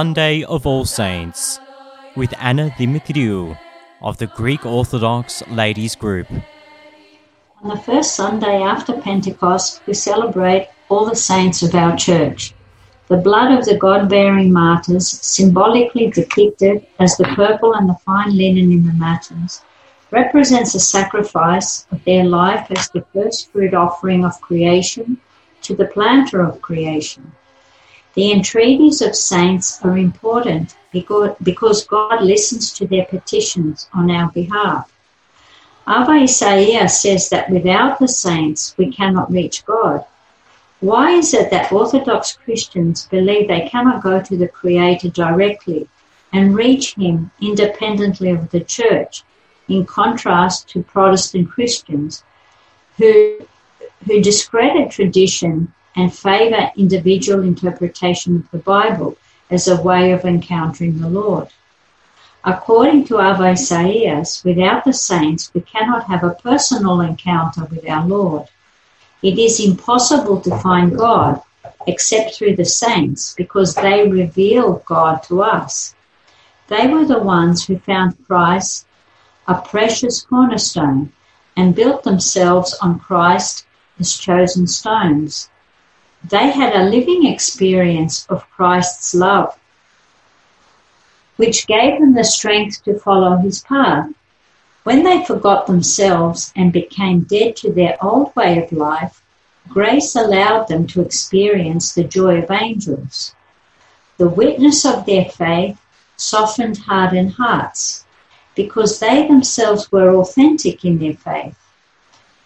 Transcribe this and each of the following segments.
Sunday of All Saints with Anna Dimitriou of the Greek Orthodox Ladies Group. On the first Sunday after Pentecost, we celebrate all the saints of our church. The blood of the God bearing martyrs, symbolically depicted as the purple and the fine linen in the matins, represents a sacrifice of their life as the first fruit offering of creation to the planter of creation. The entreaties of saints are important because God listens to their petitions on our behalf. Ava Isaiah says that without the saints we cannot reach God. Why is it that Orthodox Christians believe they cannot go to the Creator directly and reach Him independently of the Church, in contrast to Protestant Christians who, who discredit tradition and favor individual interpretation of the Bible as a way of encountering the Lord. According to Ava Isaias, without the saints, we cannot have a personal encounter with our Lord. It is impossible to find God except through the saints because they reveal God to us. They were the ones who found Christ a precious cornerstone and built themselves on Christ as chosen stones. They had a living experience of Christ's love, which gave them the strength to follow his path. When they forgot themselves and became dead to their old way of life, grace allowed them to experience the joy of angels. The witness of their faith softened hardened hearts because they themselves were authentic in their faith.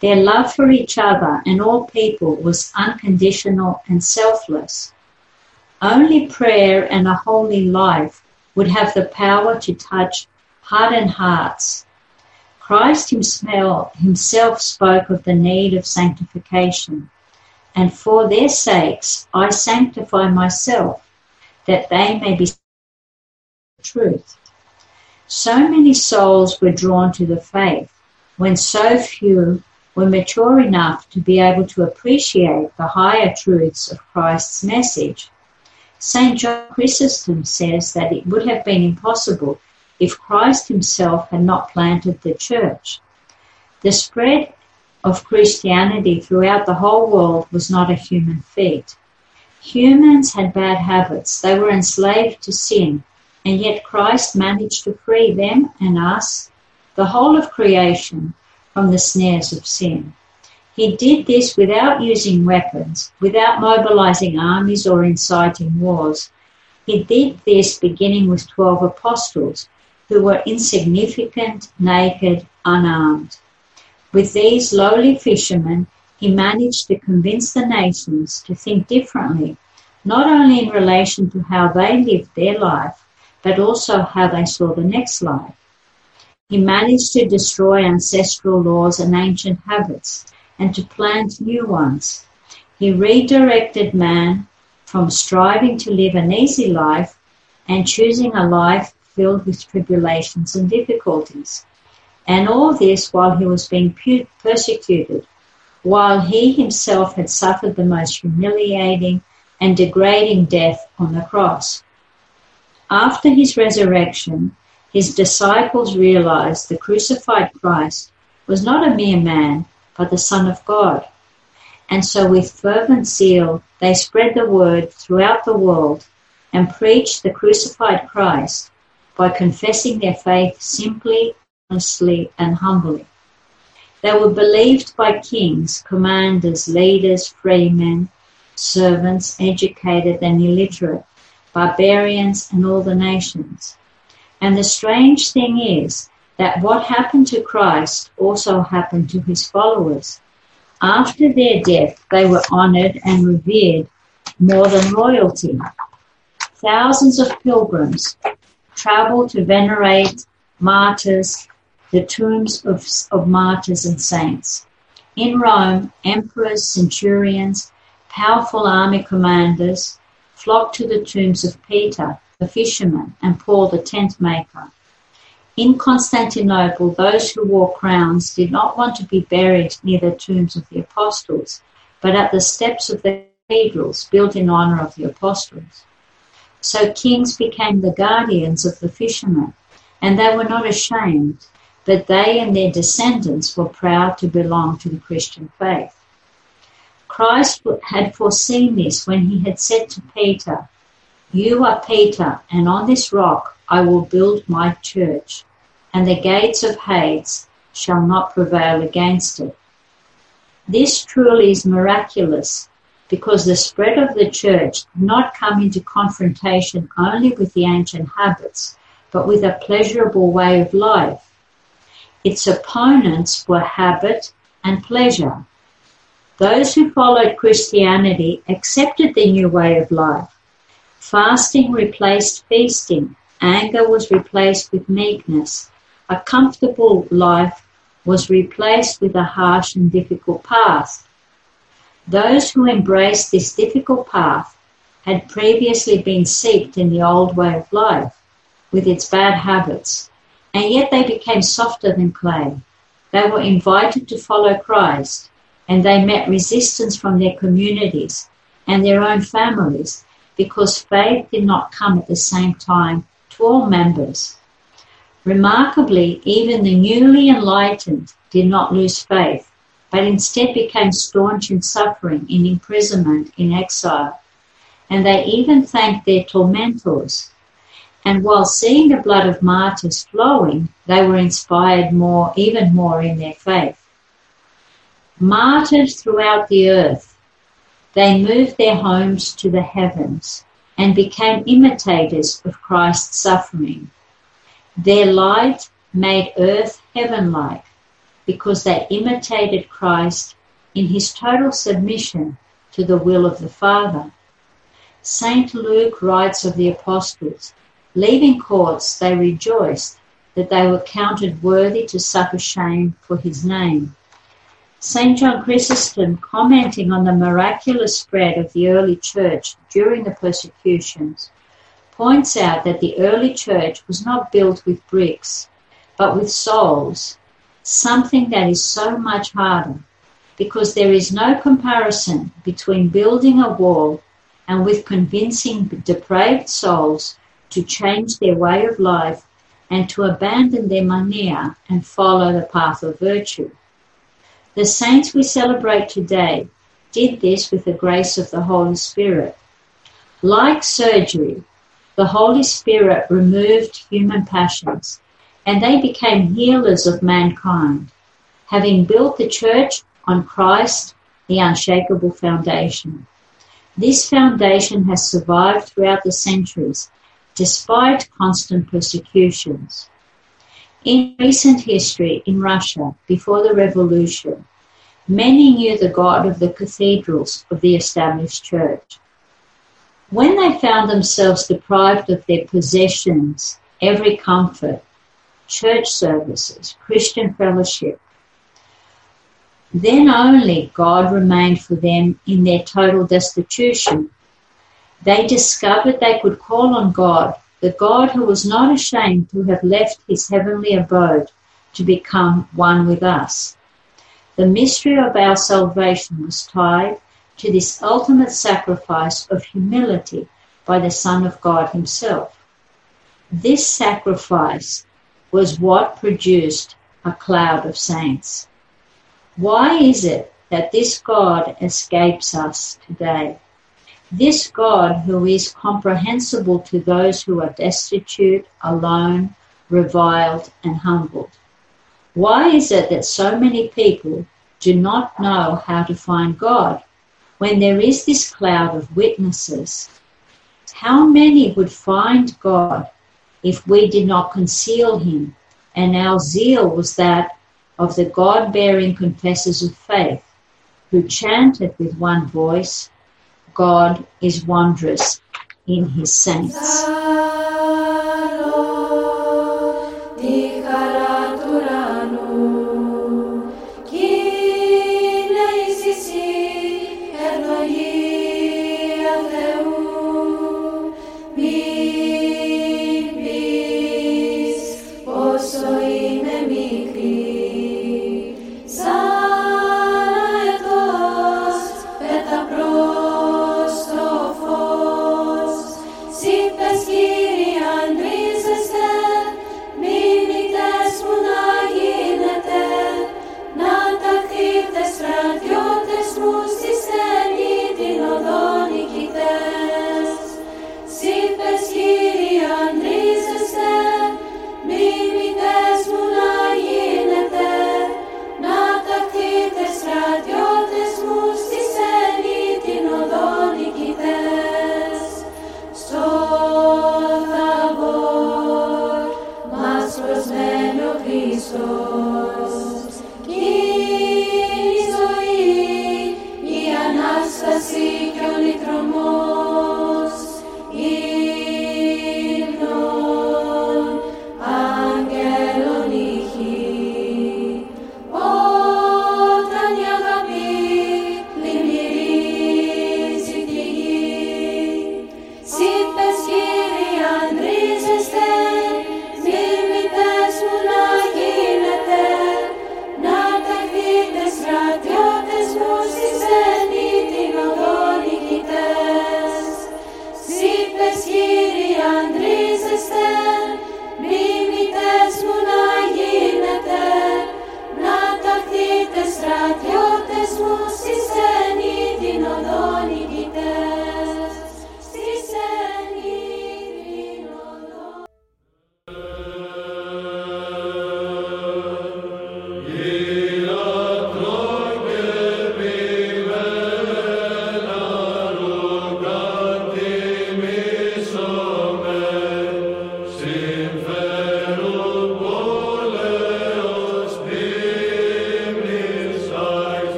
Their love for each other and all people was unconditional and selfless. Only prayer and a holy life would have the power to touch hardened hearts. Christ himself spoke of the need of sanctification, and for their sakes I sanctify myself, that they may be truth. So many souls were drawn to the faith, when so few were mature enough to be able to appreciate the higher truths of Christ's message. St. John Chrysostom says that it would have been impossible if Christ himself had not planted the church. The spread of Christianity throughout the whole world was not a human feat. Humans had bad habits, they were enslaved to sin, and yet Christ managed to free them and us, the whole of creation, from the snares of sin. He did this without using weapons, without mobilizing armies or inciting wars. He did this beginning with 12 apostles who were insignificant, naked, unarmed. With these lowly fishermen, he managed to convince the nations to think differently, not only in relation to how they lived their life, but also how they saw the next life. He managed to destroy ancestral laws and ancient habits and to plant new ones. He redirected man from striving to live an easy life and choosing a life filled with tribulations and difficulties. And all this while he was being persecuted, while he himself had suffered the most humiliating and degrading death on the cross. After his resurrection, his disciples realized the crucified Christ was not a mere man, but the Son of God. And so, with fervent zeal, they spread the word throughout the world and preached the crucified Christ by confessing their faith simply, honestly, and humbly. They were believed by kings, commanders, leaders, freemen, servants, educated and illiterate, barbarians, and all the nations. And the strange thing is that what happened to Christ also happened to his followers. After their death, they were honored and revered more than royalty. Thousands of pilgrims traveled to venerate martyrs, the tombs of, of martyrs and saints. In Rome, emperors, centurions, powerful army commanders flocked to the tombs of Peter, the fisherman, and Paul the tent maker. In Constantinople, those who wore crowns did not want to be buried near the tombs of the apostles, but at the steps of the cathedrals built in honor of the apostles. So kings became the guardians of the fishermen, and they were not ashamed, but they and their descendants were proud to belong to the Christian faith. Christ had foreseen this when he had said to Peter, You are Peter, and on this rock I will build my church, and the gates of Hades shall not prevail against it. This truly is miraculous because the spread of the church did not come into confrontation only with the ancient habits, but with a pleasurable way of life. Its opponents were habit and pleasure. Those who followed Christianity accepted the new way of life. Fasting replaced feasting, anger was replaced with meekness, a comfortable life was replaced with a harsh and difficult path. Those who embraced this difficult path had previously been seeped in the old way of life with its bad habits, and yet they became softer than clay. They were invited to follow Christ, and they met resistance from their communities and their own families because faith did not come at the same time to all members. Remarkably, even the newly enlightened did not lose faith, but instead became staunch in suffering, in imprisonment, in exile. And they even thanked their tormentors. And while seeing the blood of martyrs flowing, they were inspired more, even more in their faith. Martyrs throughout the earth, they moved their homes to the heavens and became imitators of Christ's suffering. Their light made earth heaven like because they imitated Christ in his total submission to the will of the Father. St. Luke writes of the apostles, leaving courts, they rejoiced that they were counted worthy to suffer shame for his name. St. John Chrysostom, commenting on the miraculous spread of the early church during the persecutions, points out that the early church was not built with bricks, but with souls, something that is so much harder, because there is no comparison between building a wall and with convincing depraved souls to change their way of life and to abandon their mania and follow the path of virtue. The saints we celebrate today did this with the grace of the Holy Spirit. Like surgery, the Holy Spirit removed human passions, and they became healers of mankind, having built the church on Christ, the unshakable foundation. This foundation has survived throughout the centuries, despite constant persecutions. In recent history in Russia, before the revolution, many knew the God of the cathedrals of the established church. When they found themselves deprived of their possessions, every comfort, church services, Christian fellowship, then only God remained for them in their total destitution. They discovered they could call on God, the God who was not ashamed to have left his heavenly abode to become one with us. The mystery of our salvation was tied to this ultimate sacrifice of humility by the Son of God Himself. This sacrifice was what produced a cloud of saints. Why is it that this God escapes us today? This God who is comprehensible to those who are destitute, alone, reviled, and humbled. Why is it that so many people do not know how to find God? when there is this cloud of witnesses, how many would find God if we did not conceal him? And our zeal was that of the God bearing confessors of faith, who chanted with one voice, God is wondrous in his saints.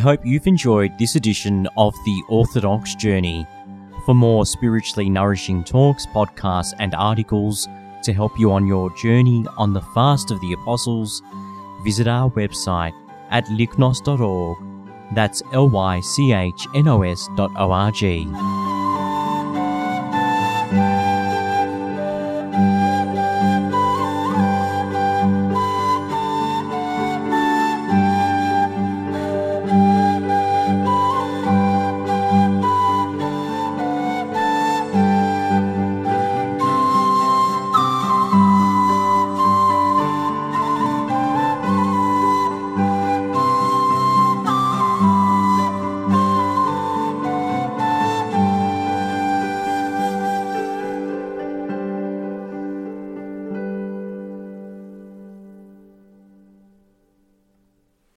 Hope you've enjoyed this edition of the Orthodox Journey. For more spiritually nourishing talks, podcasts, and articles to help you on your journey on the fast of the apostles, visit our website at lychnos.org. That's L Y C H N O S dot O R G.